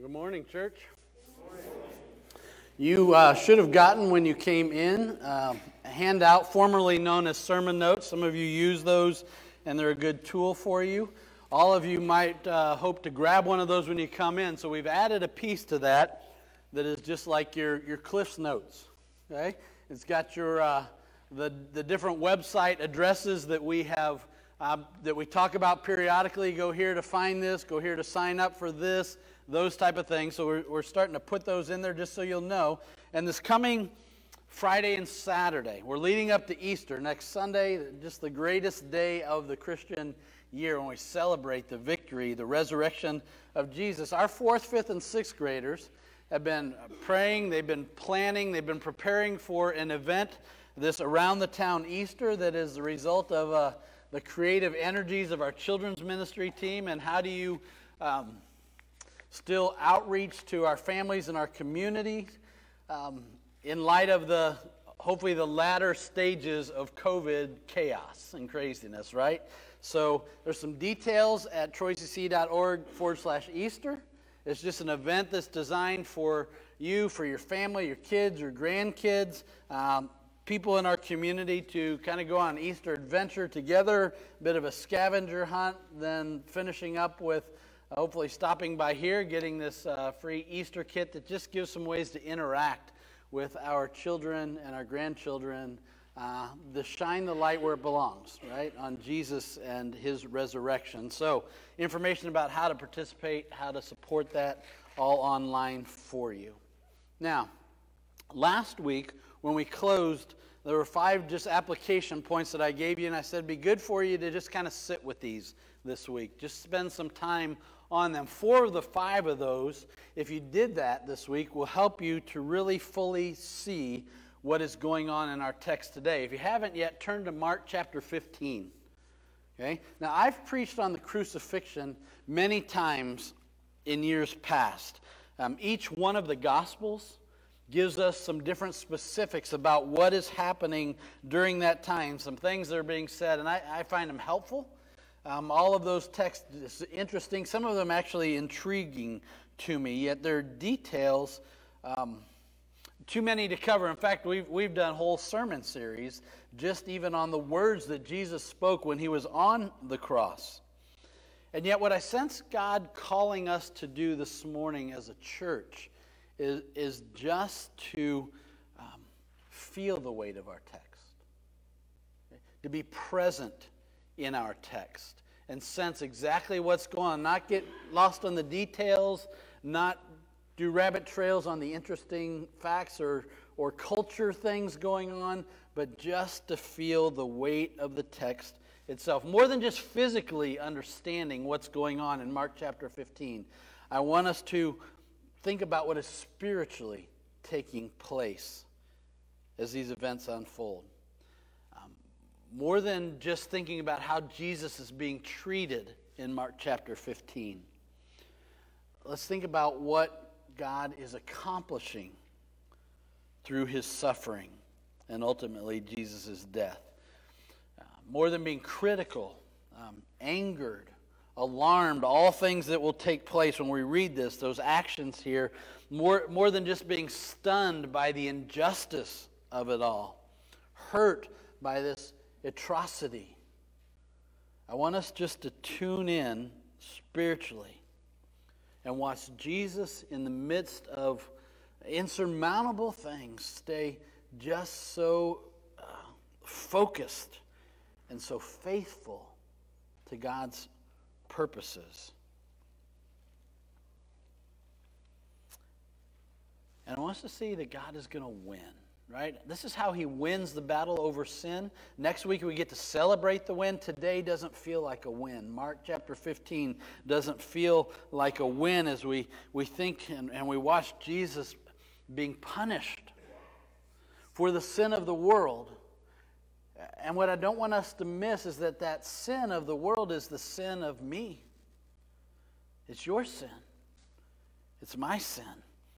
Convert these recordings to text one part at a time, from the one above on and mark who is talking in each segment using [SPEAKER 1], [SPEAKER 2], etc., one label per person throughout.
[SPEAKER 1] Good morning, church. You uh, should have gotten when you came in uh, a handout formerly known as sermon notes. Some of you use those, and they're a good tool for you. All of you might uh, hope to grab one of those when you come in. So we've added a piece to that that is just like your, your Cliff's Notes. Okay, it's got your uh, the the different website addresses that we have. Uh, that we talk about periodically. Go here to find this, go here to sign up for this, those type of things. So we're, we're starting to put those in there just so you'll know. And this coming Friday and Saturday, we're leading up to Easter. Next Sunday, just the greatest day of the Christian year when we celebrate the victory, the resurrection of Jesus. Our fourth, fifth, and sixth graders have been praying, they've been planning, they've been preparing for an event, this around the town Easter, that is the result of uh, the creative energies of our children's ministry team. And how do you um, still outreach to our families and our community um, in light of the hopefully the latter stages of COVID chaos and craziness, right? So there's some details at troycc.org forward slash Easter. It's just an event that's designed for you, for your family, your kids, your grandkids, um, people in our community to kind of go on Easter adventure together, a bit of a scavenger hunt, then finishing up with hopefully stopping by here, getting this uh, free Easter kit that just gives some ways to interact with our children and our grandchildren uh, to shine the light where it belongs, right? On Jesus and his resurrection. So, information about how to participate, how to support that, all online for you. Now, last week when we closed, there were five just application points that I gave you, and I said it'd be good for you to just kind of sit with these this week. Just spend some time on them. Four of the five of those, if you did that this week, will help you to really fully see what is going on in our text today. If you haven't yet, turn to Mark chapter 15. Okay? Now, I've preached on the crucifixion many times in years past. Um, each one of the Gospels gives us some different specifics about what is happening during that time, some things that are being said, and I, I find them helpful. Um, all of those texts interesting, some of them actually intriguing to me, yet their details um, too many to cover. In fact, we've, we've done whole sermon series just even on the words that Jesus spoke when he was on the cross. And yet, what I sense God calling us to do this morning as a church is, is just to um, feel the weight of our text, okay? to be present in our text and sense exactly what's going on, not get lost on the details, not do rabbit trails on the interesting facts or, or culture things going on, but just to feel the weight of the text itself. More than just physically understanding what's going on in Mark chapter 15, I want us to think about what is spiritually taking place as these events unfold more than just thinking about how Jesus is being treated in Mark chapter 15. Let's think about what God is accomplishing through his suffering and ultimately Jesus' death. Uh, more than being critical, um, angered, alarmed, all things that will take place when we read this, those actions here, more, more than just being stunned by the injustice of it all, hurt by this atrocity. I want us just to tune in spiritually and watch Jesus in the midst of insurmountable things stay just so uh, focused and so faithful to God's purposes. And I want us to see that God is going to win right? This is how he wins the battle over sin. Next week we get to celebrate the win. Today doesn't feel like a win. Mark chapter 15 doesn't feel like a win as we, we think and, and we watch Jesus being punished for the sin of the world. And what I don't want us to miss is that that sin of the world is the sin of me. It's your sin. It's my sin.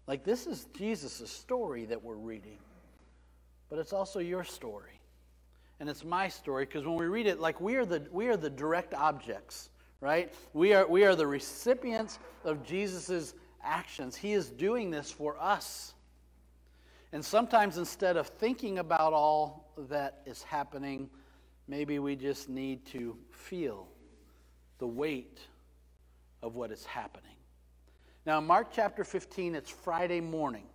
[SPEAKER 1] Like this is Jesus' story that we're reading but it's also your story. And it's my story because when we read it, like we are the, we are the direct objects, right? We are, we are the recipients of Jesus' actions. He is doing this for us. And sometimes instead of thinking about all that is happening, maybe we just need to feel the weight of what is happening. Now, Mark chapter 15, it's Friday morning.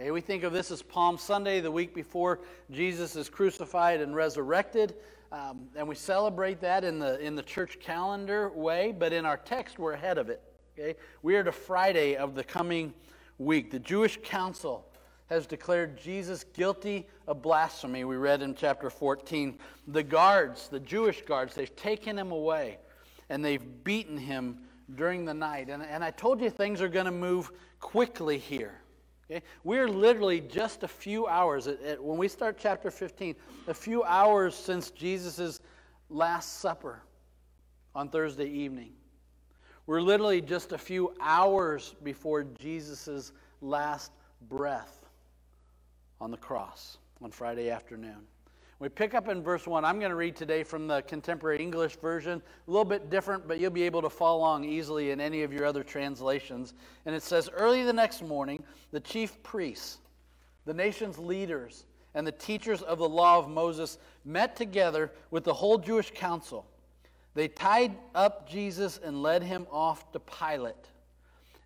[SPEAKER 1] Okay, we think of this as Palm Sunday, the week before Jesus is crucified and resurrected. Um, and we celebrate that in the, in the church calendar way, but in our text, we're ahead of it. Okay? We are to Friday of the coming week. The Jewish council has declared Jesus guilty of blasphemy, we read in chapter 14. The guards, the Jewish guards, they've taken him away and they've beaten him during the night. And, and I told you things are going to move quickly here. Okay? We're literally just a few hours, at, at, when we start chapter 15, a few hours since Jesus' Last Supper on Thursday evening. We're literally just a few hours before Jesus' last breath on the cross on Friday afternoon. We pick up in verse 1. I'm going to read today from the contemporary English version. A little bit different, but you'll be able to follow along easily in any of your other translations. And it says Early the next morning, the chief priests, the nation's leaders, and the teachers of the law of Moses met together with the whole Jewish council. They tied up Jesus and led him off to Pilate.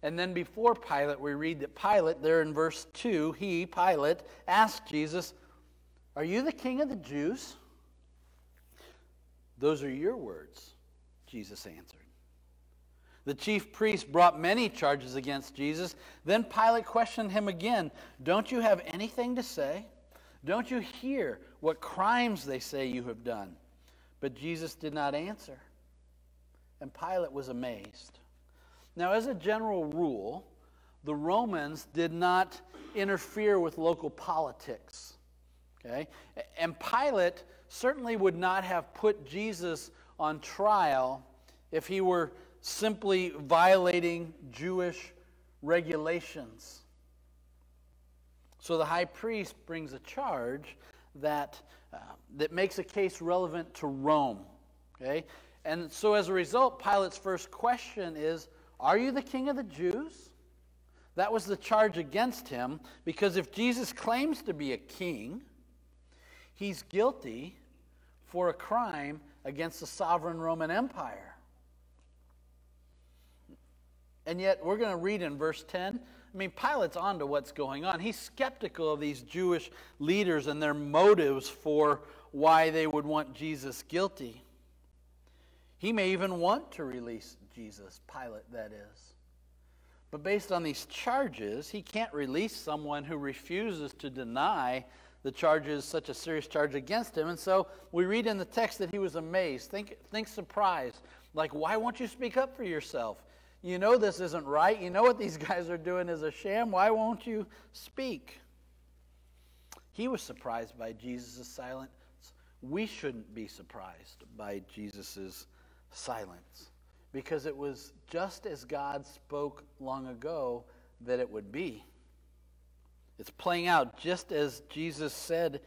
[SPEAKER 1] And then before Pilate, we read that Pilate, there in verse 2, he, Pilate, asked Jesus, are you the king of the Jews? Those are your words, Jesus answered. The chief priests brought many charges against Jesus. Then Pilate questioned him again Don't you have anything to say? Don't you hear what crimes they say you have done? But Jesus did not answer. And Pilate was amazed. Now, as a general rule, the Romans did not interfere with local politics. Okay? And Pilate certainly would not have put Jesus on trial if he were simply violating Jewish regulations. So the high priest brings a charge that, uh, that makes a case relevant to Rome. Okay? And so as a result, Pilate's first question is Are you the king of the Jews? That was the charge against him because if Jesus claims to be a king, he's guilty for a crime against the sovereign Roman Empire. And yet, we're going to read in verse 10. I mean, Pilate's on to what's going on. He's skeptical of these Jewish leaders and their motives for why they would want Jesus guilty. He may even want to release Jesus, Pilate, that is. But based on these charges, he can't release someone who refuses to deny the charges, such a serious charge against him. And so we read in the text that he was amazed. Think, think surprised. Like, why won't you speak up for yourself? You know this isn't right. You know what these guys are doing is a sham. Why won't you speak? He was surprised by Jesus' silence. We shouldn't be surprised by Jesus' silence because it was just as God spoke long ago that it would be. It's playing out just as Jesus said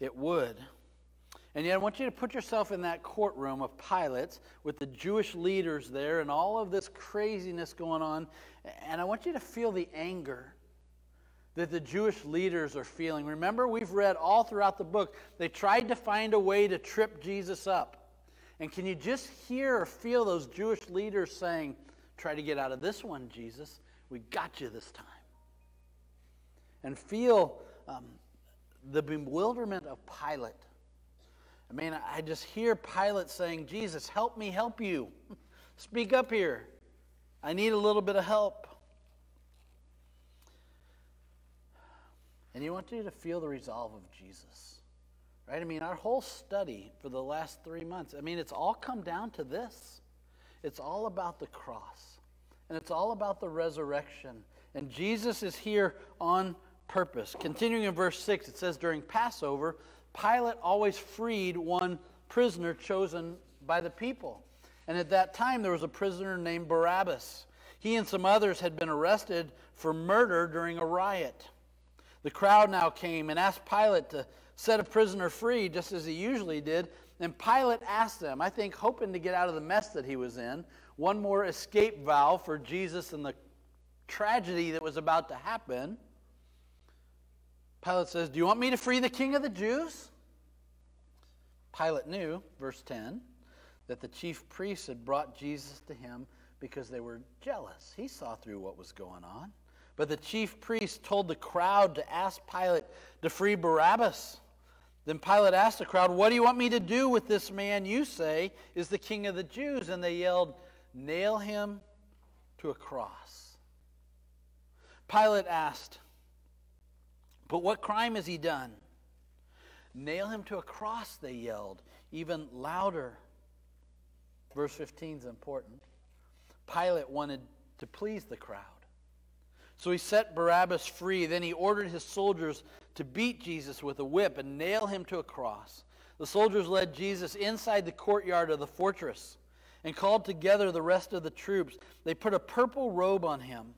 [SPEAKER 1] it would. And yet, I want you to put yourself in that courtroom of Pilate with the Jewish leaders there and all of this craziness going on. And I want you to feel the anger that the Jewish leaders are feeling. Remember, we've read all throughout the book, they tried to find a way to trip Jesus up. And can you just hear or feel those Jewish leaders saying, Try to get out of this one, Jesus. We got you this time and feel um, the bewilderment of Pilate. I mean, I just hear Pilate saying, Jesus, help me help you. Speak up here. I need a little bit of help. And he wants you to feel the resolve of Jesus. Right? I mean, our whole study for the last three months, I mean, it's all come down to this. It's all about the cross. And it's all about the resurrection. And Jesus is here on purpose. Continuing in verse 6, it says, During Passover, Pilate always freed one prisoner chosen by the people. And at that time, there was a prisoner named Barabbas. He and some others had been arrested for murder during a riot. The crowd now came and asked Pilate to set a prisoner free, just as he usually did. And Pilate asked them, I think hoping to get out of the mess that he was in, one more escape valve for Jesus and the tragedy that was about to happen, Pilate says, Do you want me to free the king of the Jews? Pilate knew, verse 10, that the chief priests had brought Jesus to him because they were jealous. He saw through what was going on. But the chief priests told the crowd to ask Pilate to free Barabbas. Then Pilate asked the crowd, What do you want me to do with this man you say is the king of the Jews? And they yelled, Nail him to a cross. Pilate asked, But what crime has he done? Nail him to a cross, they yelled, even louder. Verse 15 is important. Pilate wanted to please the crowd. So he set Barabbas free. Then he ordered his soldiers to beat Jesus with a whip and nail him to a cross. The soldiers led Jesus inside the courtyard of the fortress and called together the rest of the troops. They put a purple robe on him,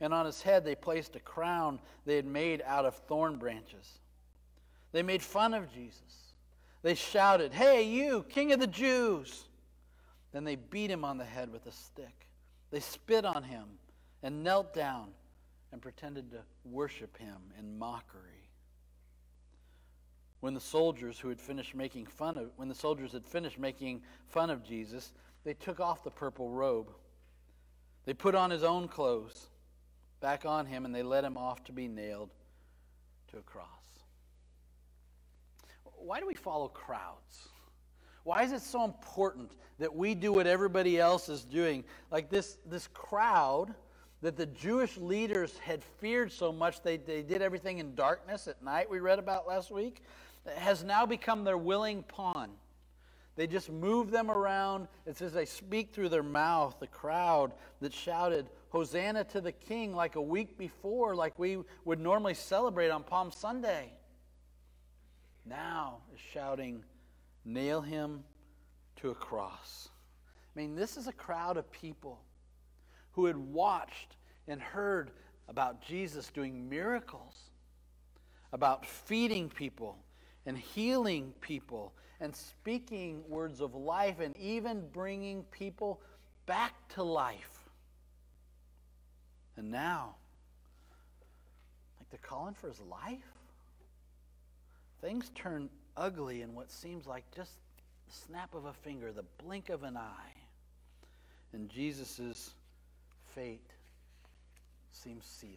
[SPEAKER 1] and on his head they placed a crown they had made out of thorn branches. They made fun of Jesus. They shouted, Hey, you, King of the Jews! Then they beat him on the head with a stick. They spit on him and knelt down and pretended to worship him in mockery. When the soldiers who had finished making fun of when the soldiers had finished making fun of Jesus, they took off the purple robe. They put on his own clothes back on him and they led him off to be nailed to a cross. Why do we follow crowds? Why is it so important that we do what everybody else is doing? Like this, this crowd that the Jewish leaders had feared so much they, they did everything in darkness at night, we read about last week, has now become their willing pawn. They just move them around. It says they speak through their mouth, the crowd that shouted, Hosanna to the King, like a week before, like we would normally celebrate on Palm Sunday. Now is shouting, Nail him to a cross. I mean, this is a crowd of people who had watched and heard about Jesus doing miracles, about feeding people and healing people and speaking words of life and even bringing people back to life. And now, like they're calling for his life? Things turn ugly in what seems like just the snap of a finger, the blink of an eye. And Jesus' fate seems sealed.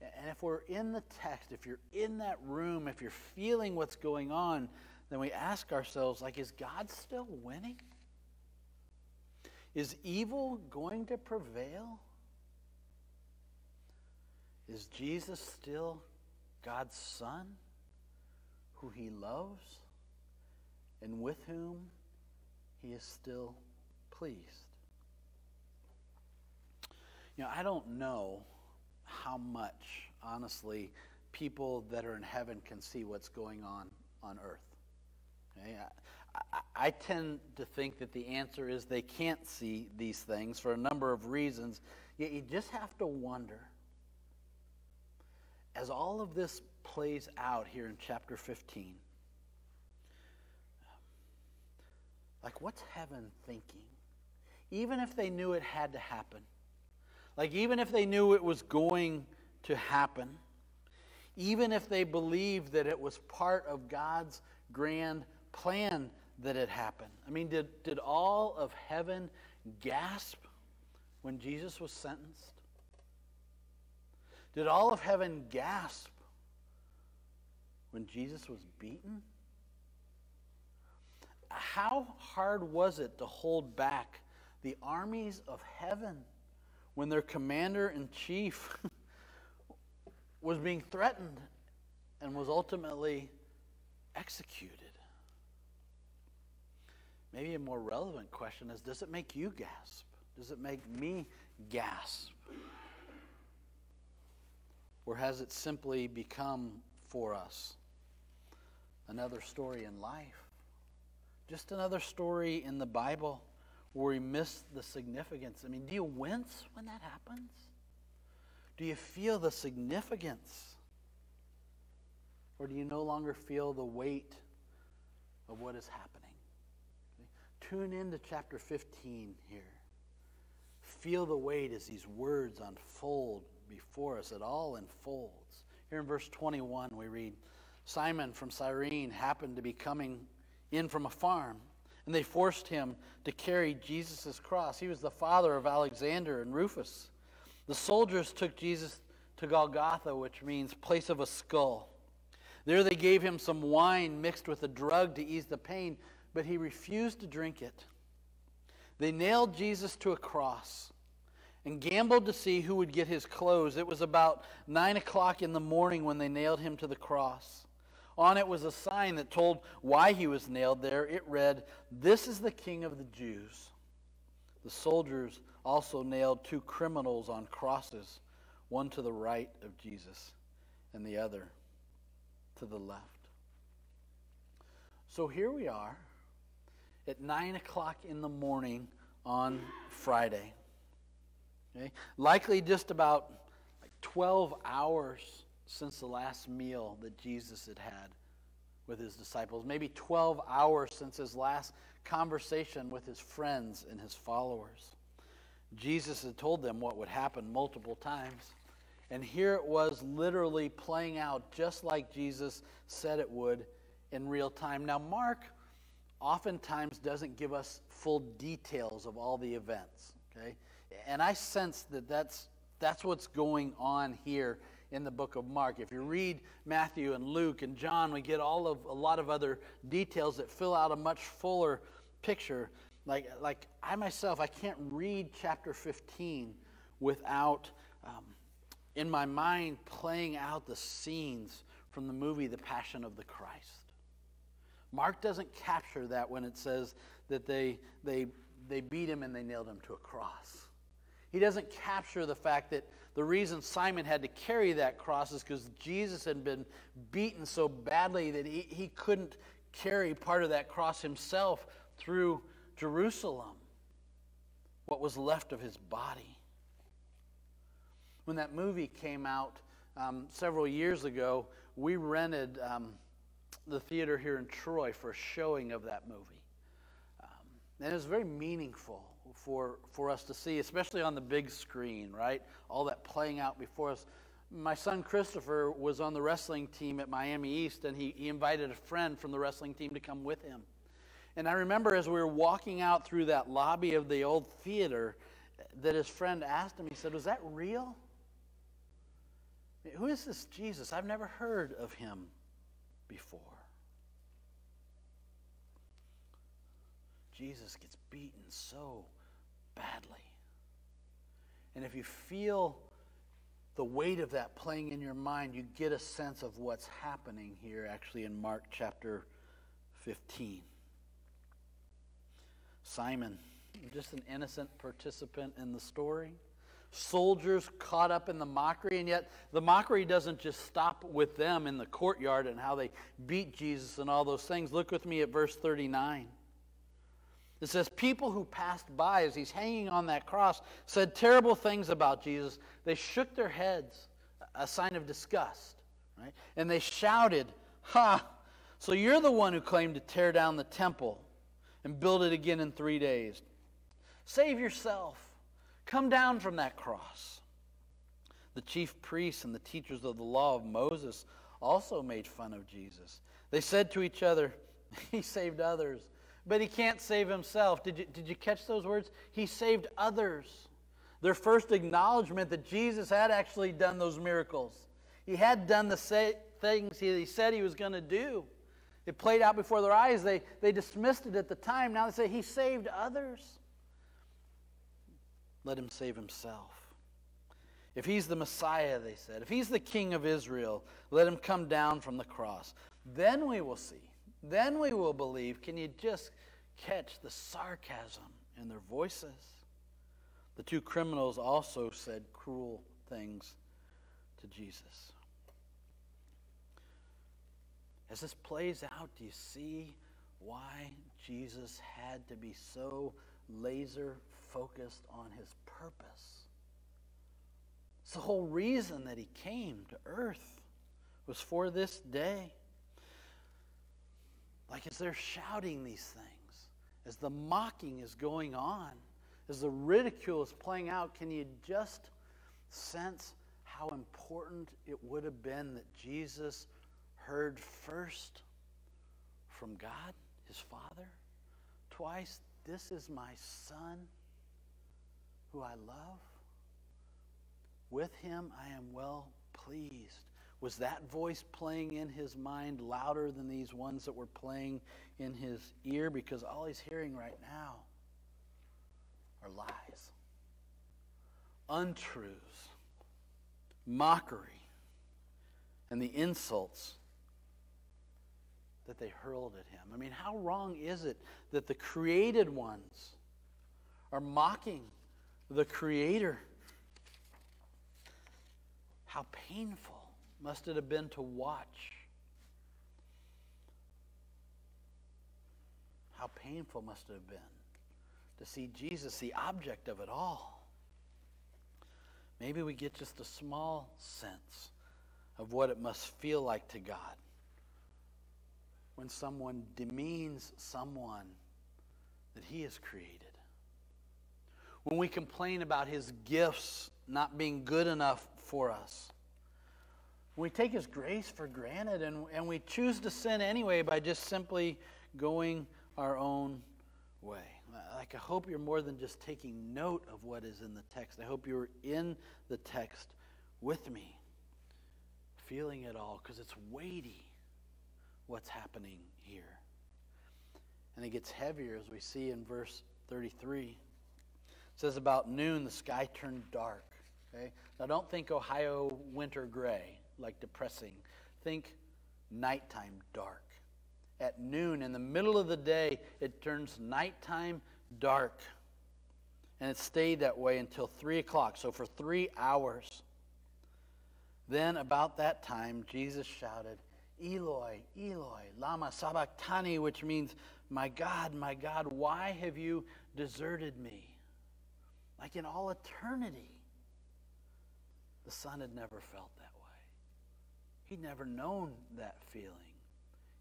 [SPEAKER 1] And if we're in the text, if you're in that room, if you're feeling what's going on, then we ask ourselves, like, is God still winning? Is evil going to prevail? Is Jesus still God's Son, who he loves, and with whom he is still pleased? You know, I don't know how much, honestly, people that are in heaven can see what's going on on earth. Okay? I, tend to think that the answer is they can't see these things for a number of reasons, yet you just have to wonder. As all of this plays out here in chapter 15, like what's heaven thinking? Even if they knew it had to happen, like, even if they knew it was going to happen, even if they believed that it was part of God's grand plan that it happened. I mean, did, did all of heaven gasp when Jesus was sentenced? Did all of heaven gasp when Jesus was beaten? How hard was it to hold back the armies of heaven when their commander in chief was being threatened and was ultimately executed. Maybe a more relevant question is Does it make you gasp? Does it make me gasp? Or has it simply become for us another story in life? Just another story in the Bible where we miss the significance. I mean, do you wince when that happens? Do you feel the significance? Or do you no longer feel the weight of what is happening? Tune in to chapter 15 here. feel the weight as these words unfold before us. It all unfolds. Here in verse 21, we read Simon from Cyrene happened to be coming in from a farm, and they forced him to carry Jesus' cross. He was the father of Alexander and Rufus. The soldiers took Jesus to Golgotha, which means place of a skull. There they gave him some wine mixed with a drug to ease the pain, but he refused to drink it. They nailed Jesus to a cross and gambled to see who would get his clothes. It was about nine o'clock in the morning when they nailed him to the cross. On it was a sign that told why he was nailed there. It read, This is the King of the Jews. The soldiers also nailed two criminals on crosses, one to the right of Jesus and the other to the left. So here we are at 9 o'clock in the morning on Friday. Okay? Likely just about like 12 hours since the last meal that Jesus had had with his disciples. Maybe 12 hours since his last conversation with his friends and his followers. Jesus had told them what would happen multiple times. And here it was literally playing out just like Jesus said it would in real time. Now, Mark oftentimes doesn't give us full details of all the events, okay? And I sense that that's, that's what's going on here in the book of Mark. If you read Matthew and Luke and John, we get all of a lot of other details that fill out a much fuller picture. Like, like I myself, I can't read chapter 15 without, um, in my mind, playing out the scenes from the movie The Passion of the Christ. Mark doesn't capture that when it says that they, they, they beat him and they nailed him to a cross. He doesn't capture the fact that the reason Simon had to carry that cross is because Jesus had been beaten so badly that he, he couldn't carry part of that cross himself through Jerusalem, what was left of his body. When that movie came out um, several years ago, we rented um, the theater here in Troy for a showing of that movie. Um, and it was very meaningful for, for us to see, especially on the big screen, right? All that playing out before us. My son Christopher was on the wrestling team at Miami East, and he, he invited a friend from the wrestling team to come with him. And I remember as we were walking out through that lobby of the old theater, that his friend asked him, he said, Was that real? Who is this Jesus? I've never heard of him before. Jesus gets beaten so badly. And if you feel the weight of that playing in your mind, you get a sense of what's happening here actually in Mark chapter 15. Simon, just an innocent participant in the story. Soldiers caught up in the mockery, and yet the mockery doesn't just stop with them in the courtyard and how they beat Jesus and all those things. Look with me at verse 39. It says, People who passed by as he's hanging on that cross said terrible things about Jesus. They shook their heads, a sign of disgust, right? And they shouted, Ha! So you're the one who claimed to tear down the temple and build it again in three days. Save yourself. Come down from that cross. The chief priests and the teachers of the law of Moses also made fun of Jesus. They said to each other, He saved others but he can't save himself. Did you, did you catch those words? He saved others. Their first acknowledgement that Jesus had actually done those miracles. He had done the things he said he was going to do. It played out before their eyes. They, they dismissed it at the time. Now they say, He saved others. Let him save himself. If he's the Messiah, they said, if he's the King of Israel, let him come down from the cross. Then we will see then we will believe. Can you just catch the sarcasm in their voices? The two criminals also said cruel things to Jesus. As this plays out, do you see why Jesus had to be so laser focused on his purpose? It's the whole reason that he came to earth was for this day. Like as they're shouting these things, as the mocking is going on, as the ridicule is playing out, can you just sense how important it would have been that Jesus heard first from God, his Father, twice, This is my Son who I love? With him I am well pleased. Was that voice playing in his mind louder than these ones that were playing in his ear? Because all he's hearing right now are lies, untruths, mockery, and the insults that they hurled at him. I mean, how wrong is it that the created ones are mocking the Creator? How painful must it have been to watch? How painful must it have been to see Jesus, the object of it all? Maybe we get just a small sense of what it must feel like to God when someone demeans someone that He has created. When we complain about His gifts not being good enough for us. We take His grace for granted and, and we choose to sin anyway by just simply going our own way. Like, I hope you're more than just taking note of what is in the text. I hope you're in the text with me, feeling it all, because it's weighty what's happening here. And it gets heavier as we see in verse 33. It says, About noon, the sky turned dark. Okay? Now, don't think Ohio winter gray, like depressing. Think nighttime dark. At noon, in the middle of the day, it turns nighttime dark. And it stayed that way until 3 o'clock, so for three hours. Then, about that time, Jesus shouted, Eloi, Eloi, Lama Sabachthani, which means, My God, my God, why have you deserted me? Like in all eternity, the Son had never felt that way. He'd never known that feeling.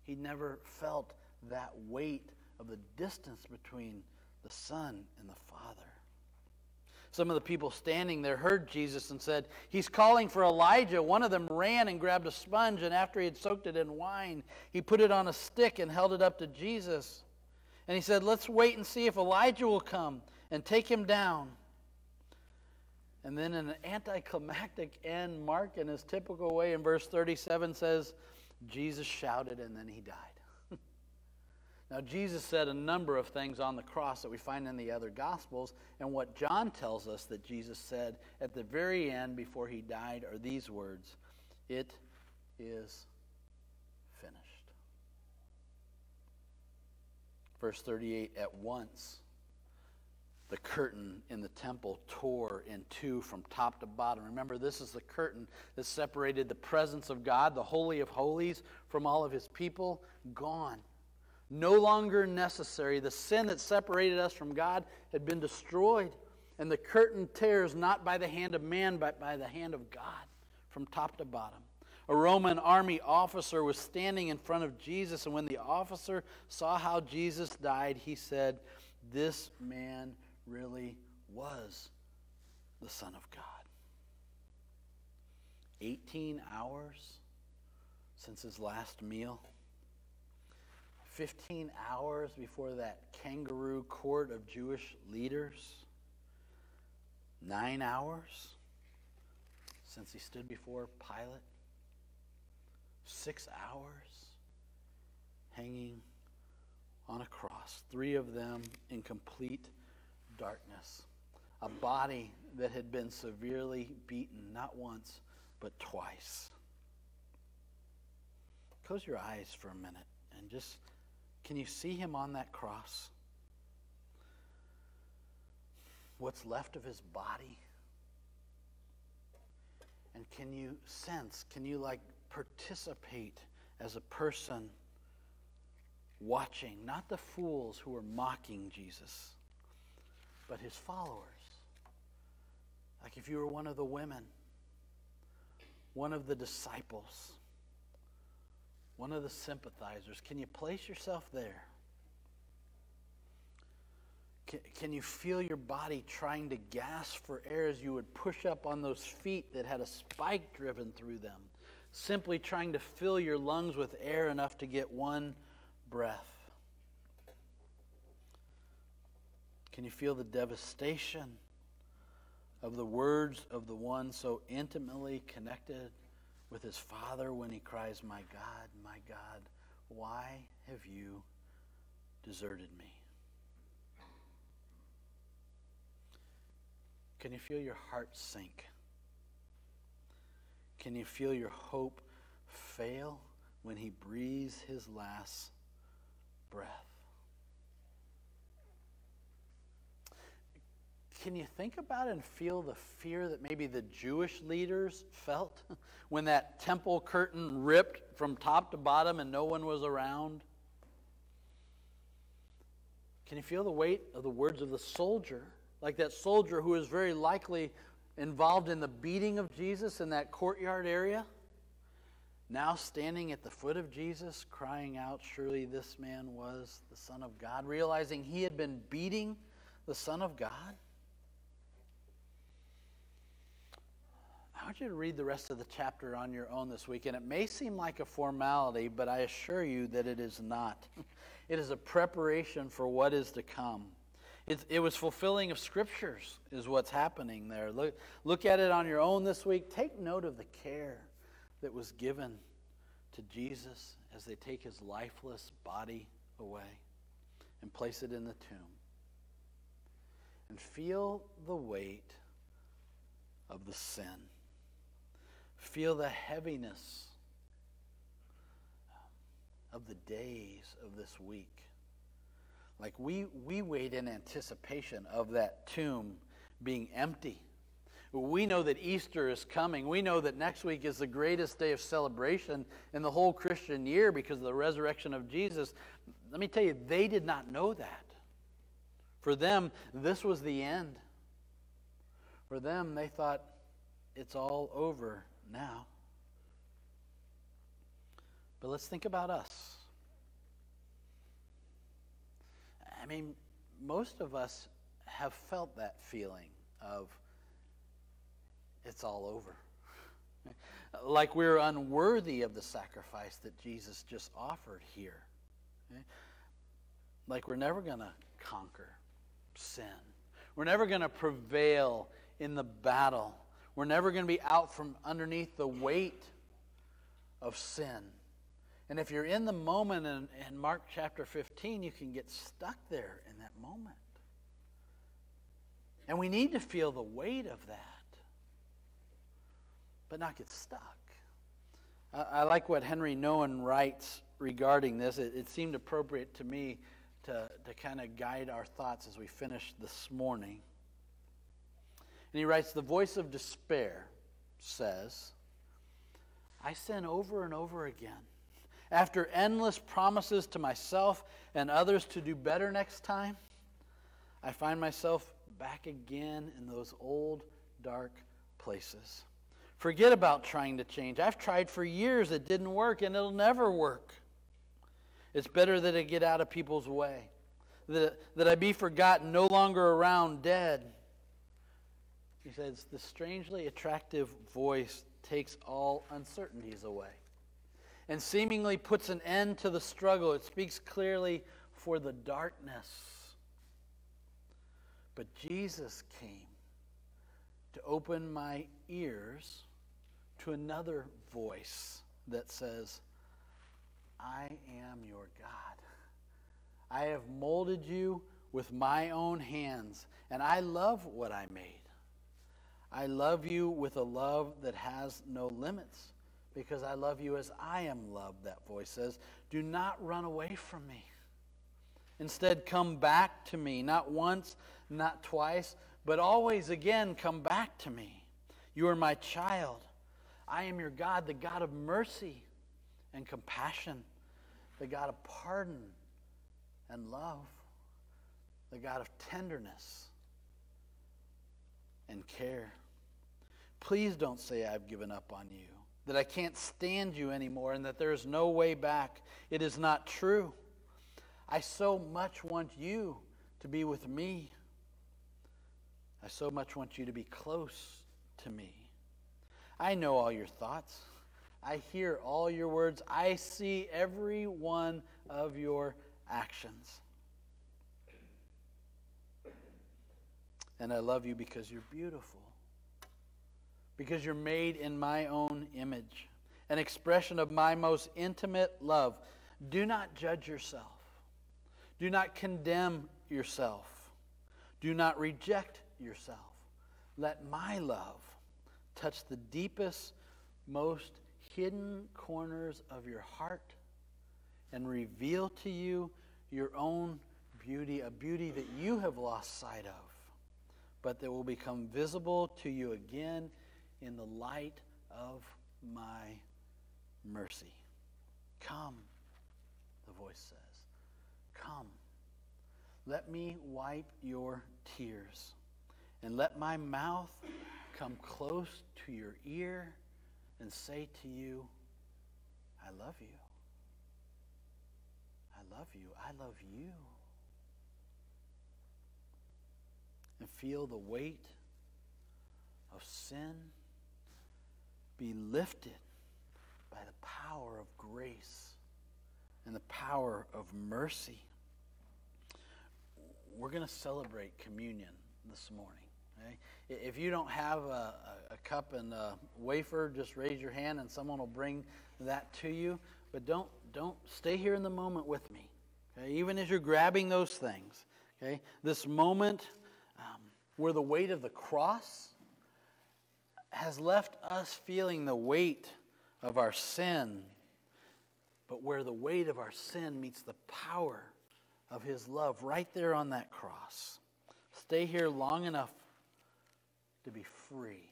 [SPEAKER 1] He'd never felt that weight of the distance between the Son and the Father. Some of the people standing there heard Jesus and said, He's calling for Elijah. One of them ran and grabbed a sponge, and after he had soaked it in wine, he put it on a stick and held it up to Jesus. And he said, Let's wait and see if Elijah will come and take him down. And then in an anticlimactic end, Mark, in his typical way, in verse 37 says, Jesus shouted and then he died. Now, Jesus said a number of things on the cross that we find in the other Gospels, and what John tells us that Jesus said at the very end before he died are these words It is finished. Verse 38 At once, the curtain in the temple tore in two from top to bottom. Remember, this is the curtain that separated the presence of God, the Holy of Holies, from all of his people. Gone no longer necessary. The sin that separated us from God had been destroyed, and the curtain tears not by the hand of man, but by the hand of God from top to bottom. A Roman army officer was standing in front of Jesus, and when the officer saw how Jesus died, he said, This man really was the Son of God. 18 hours since his last meal. 15 hours before that kangaroo court of Jewish leaders. Nine hours since he stood before Pilate. Six hours hanging on a cross. Three of them in complete darkness. A body that had been severely beaten, not once, but twice. Close your eyes for a minute and just can you see him on that cross? What's left of his body? And can you sense, can you like participate as a person watching, not the fools who are mocking Jesus, but his followers? Like if you were one of the women, one of the disciples one of the sympathizers. Can you place yourself there? Can, you feel your body trying to gasp for air as you would push up on those feet that had a spike driven through them? Simply trying to fill your lungs with air enough to get one breath. Can you feel the devastation of the words of the one so intimately connected with his father when he cries, My God, my God, why have you deserted me? Can you feel your heart sink? Can you feel your hope fail when he breathes his last breath? Can you think about and feel the fear that maybe the Jewish leaders felt when that temple curtain ripped from top to bottom and no one was around? Can you feel the weight of the words of the soldier like that soldier who is very likely involved in the beating of Jesus in that courtyard area, now standing at the foot of Jesus, crying out, Surely this man was the Son of God, realizing he had been beating the Son of God. I want you to read the rest of the chapter on your own this week, and it may seem like a formality, but I assure you that it is not. It is a preparation for what is to come. It, it was fulfilling of scriptures, is what's happening there. Look, look at it on your own this week. Take note of the care that was given to Jesus as they take his lifeless body away and place it in the tomb. And feel the weight of the sin. Feel the heaviness of the days of this week. Like we, we wait in anticipation of that tomb being empty. We know that Easter is coming. We know that next week is the greatest day of celebration in the whole Christian year because of the resurrection of Jesus. Let me tell you, they did not know that. For them, this was the end. For them, they thought, it's all over now. But let's think about us. I mean, most of us have felt that feeling of it's all over. like we're unworthy of the sacrifice that Jesus just offered here. Eh? Like we're never going to conquer sin. We're never going to prevail in the battle. We're never going to be out from underneath the weight of sin. And if you're in the moment in, in Mark chapter 15, you can get stuck there in that moment. And we need to feel the weight of that, but not get stuck. I, I like what Henri Nouwen writes regarding this. It, it seemed appropriate to me to, to kind of guide our thoughts as we finish this morning. And he writes The voice of despair says, I sin over and over again after endless promises to myself and others to do better next time, I find myself back again in those old dark places. Forget about trying to change. I've tried for years, it didn't work, and it'll never work. It's better that I get out of people's way, that, that I be forgotten, no longer around, dead. He says, The strangely attractive voice takes all uncertainties away and seemingly puts an end to the struggle. It speaks clearly for the darkness. But Jesus came to open my ears to another voice that says, I am your God. I have molded you with my own hands, and I love what I made. I love you with a love that has no limits because I love you as I am loved, that voice says. Do not run away from me. Instead, come back to me, not once, not twice, but always again come back to me. You are my child. I am your God, the God of mercy and compassion, the God of pardon and love, the God of tenderness and care. Please don't say I've given up on you that I can't stand you anymore and that there is no way back. It is not true. I so much want you to be with me. I so much want you to be close to me. I know all your thoughts. I hear all your words. I see every one of your actions. And I love you because you're beautiful, because you're made in my own image, an expression of my most intimate love. Do not judge yourself, do not condemn yourself, do not reject yourself. Let my love touch the deepest, most hidden corners of your heart and reveal to you your own beauty, a beauty that you have lost sight of but that will become visible to you again in the light of my mercy. Come, the voice says. Come. Let me wipe your tears, and let my mouth come close to your ear and say to you, I love you. I love you. I love you. and feel the weight of sin be lifted by the power of grace and the power of mercy. We're going to celebrate communion this morning. Okay? If you don't have a, a, cup and a wafer, just raise your hand and someone will bring that to you. But don't, don't stay here in the moment with me. Okay? Even as you're grabbing those things. Okay? This moment um, where the weight of the cross has left us feeling the weight of our sin, but where the weight of our sin meets the power of His love right there on that cross. Stay here long enough to be free.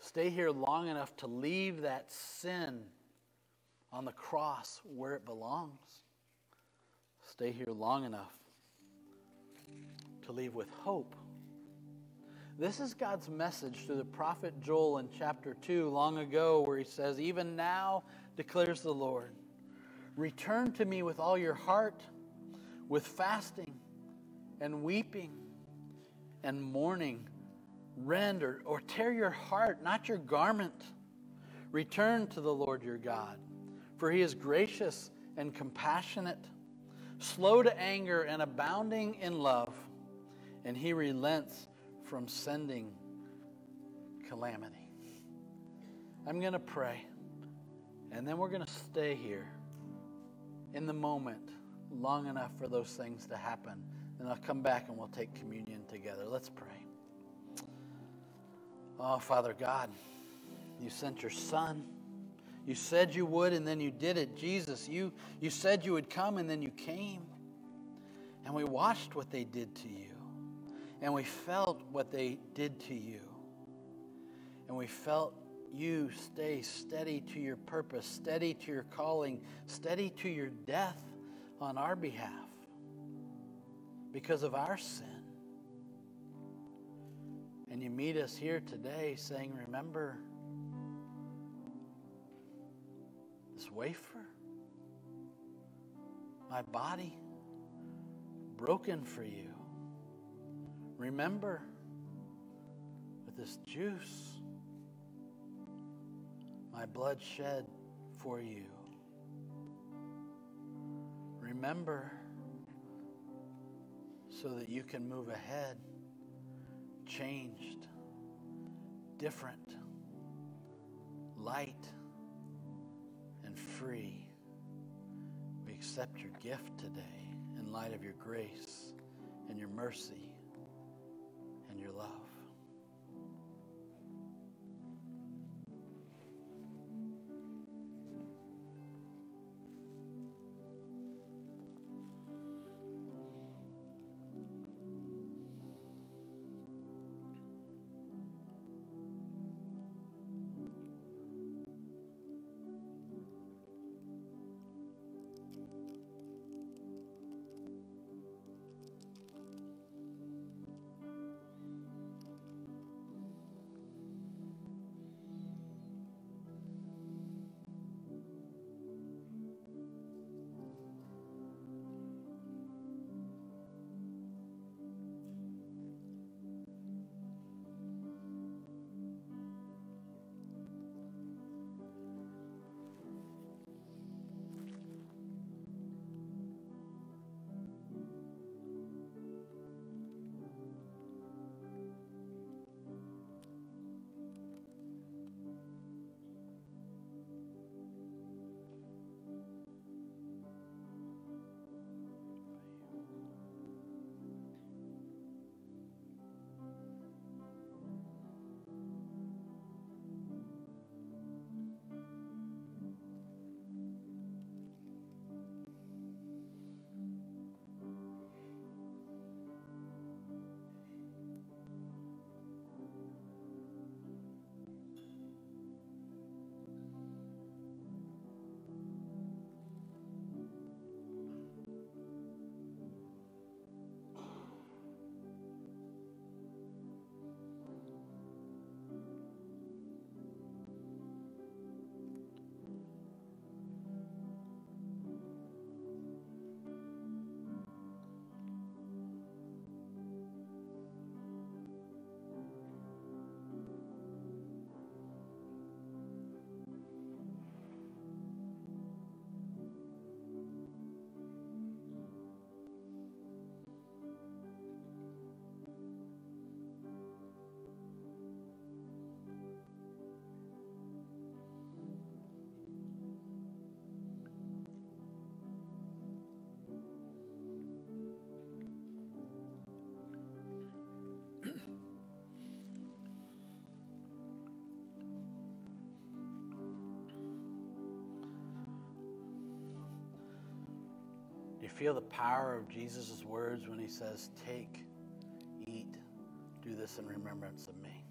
[SPEAKER 1] Stay here long enough to leave that sin on the cross where it belongs. Stay here long enough to leave with hope. This is God's message to the prophet Joel in chapter 2 long ago, where he says, Even now declares the Lord, return to me with all your heart, with fasting and weeping and mourning. Rend or, or tear your heart, not your garment. Return to the Lord your God, for he is gracious and compassionate, slow to anger and abounding in love and he relents from sending calamity. I'm going to pray, and then we're going to stay here in the moment long enough for those things to happen. And I'll come back and we'll take communion together. Let's pray. Oh, Father God, you sent your Son. You said you would, and then you did it. Jesus, you, you said you would come, and then you came. And we watched what they did to you. And we felt what they did to you. And we felt you stay steady to your purpose, steady to your calling, steady to your death on our behalf because of our sin. And you meet us here today saying, Remember this wafer, my body broken for you. Remember with this juice, my blood shed for you. Remember so that you can move ahead, changed, different, light, and free. We accept your gift today in light of your grace and your mercy your love. Feel the power of Jesus' words when he says, Take, eat, do this in remembrance of me?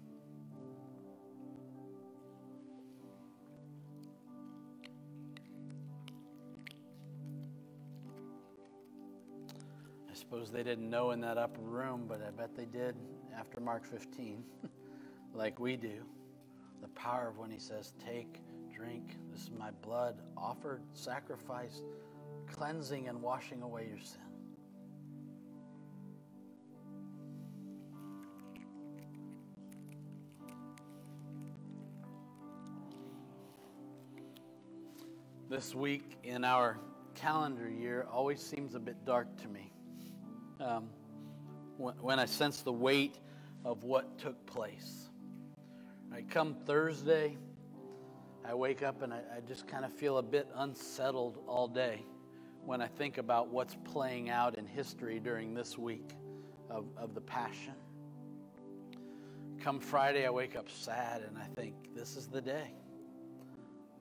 [SPEAKER 1] I suppose they didn't know in that upper room, but I bet they did after Mark 15, like we do. The power of when he says, Take, drink, this is my blood, offered, sacrificed cleansing and washing away your sin. This week in our calendar year always seems a bit dark to me. Um, when, when I sense the weight of what took place. I come Thursday, I wake up and I, I just kind of feel a bit unsettled all day when I think about what's playing out in history during this week of, of the Passion. Come Friday, I wake up sad and I think, this is the day.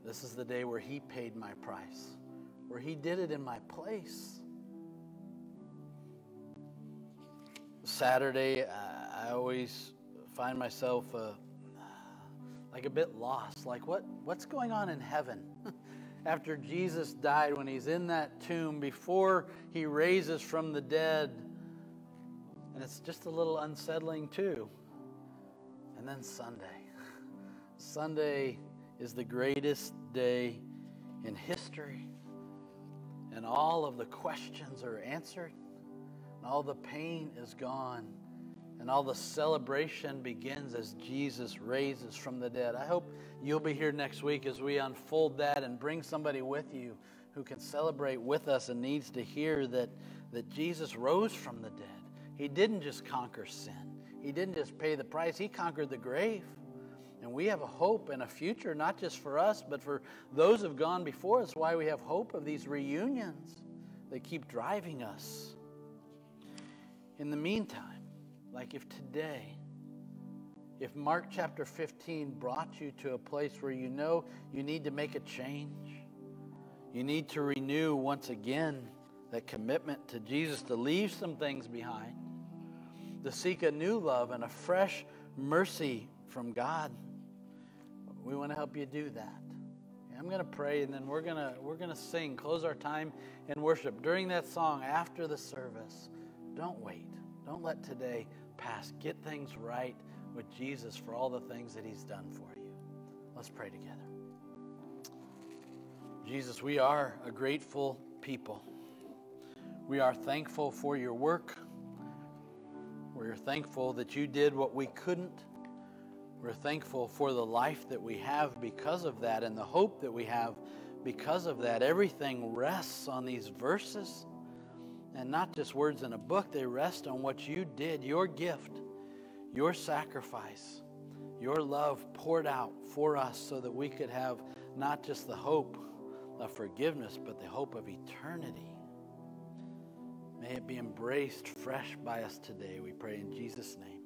[SPEAKER 1] This is the day where He paid my price, where He did it in my place. Saturday, I always find myself uh, like a bit lost. Like, what, what's going on in heaven? after Jesus died, when he's in that tomb, before he raises from the dead. And it's just a little unsettling, too. And then Sunday. Sunday is the greatest day in history. And all of the questions are answered, and all the pain is gone and all the celebration begins as Jesus raises from the dead. I hope you'll be here next week as we unfold that and bring somebody with you who can celebrate with us and needs to hear that, that Jesus rose from the dead. He didn't just conquer sin, He didn't just pay the price, He conquered the grave. And we have a hope and a future, not just for us, but for those who've gone before us. Why we have hope of these reunions that keep driving us. In the meantime, like if today, if Mark chapter 15 brought you to a place where you know you need to make a change, you need to renew once again that commitment to Jesus, to leave some things behind, to seek a new love and a fresh mercy from God. We want to help you do that. I'm going to pray and then we're going to we're going to sing, close our time in worship. During that song after the service, don't wait. Don't let today pass. Get things right with Jesus for all the things that He's done for you. Let's pray together. Jesus, we are a grateful people. We are thankful for your work. We're thankful that you did what we couldn't. We're thankful for the life that we have because of that and the hope that we have because of that. Everything rests on these verses and not just words in a book, they rest on what you did, your gift, your sacrifice, your love poured out for us so that we could have not just the hope of forgiveness, but the hope of eternity. May it be embraced fresh by us today, we pray in Jesus' name.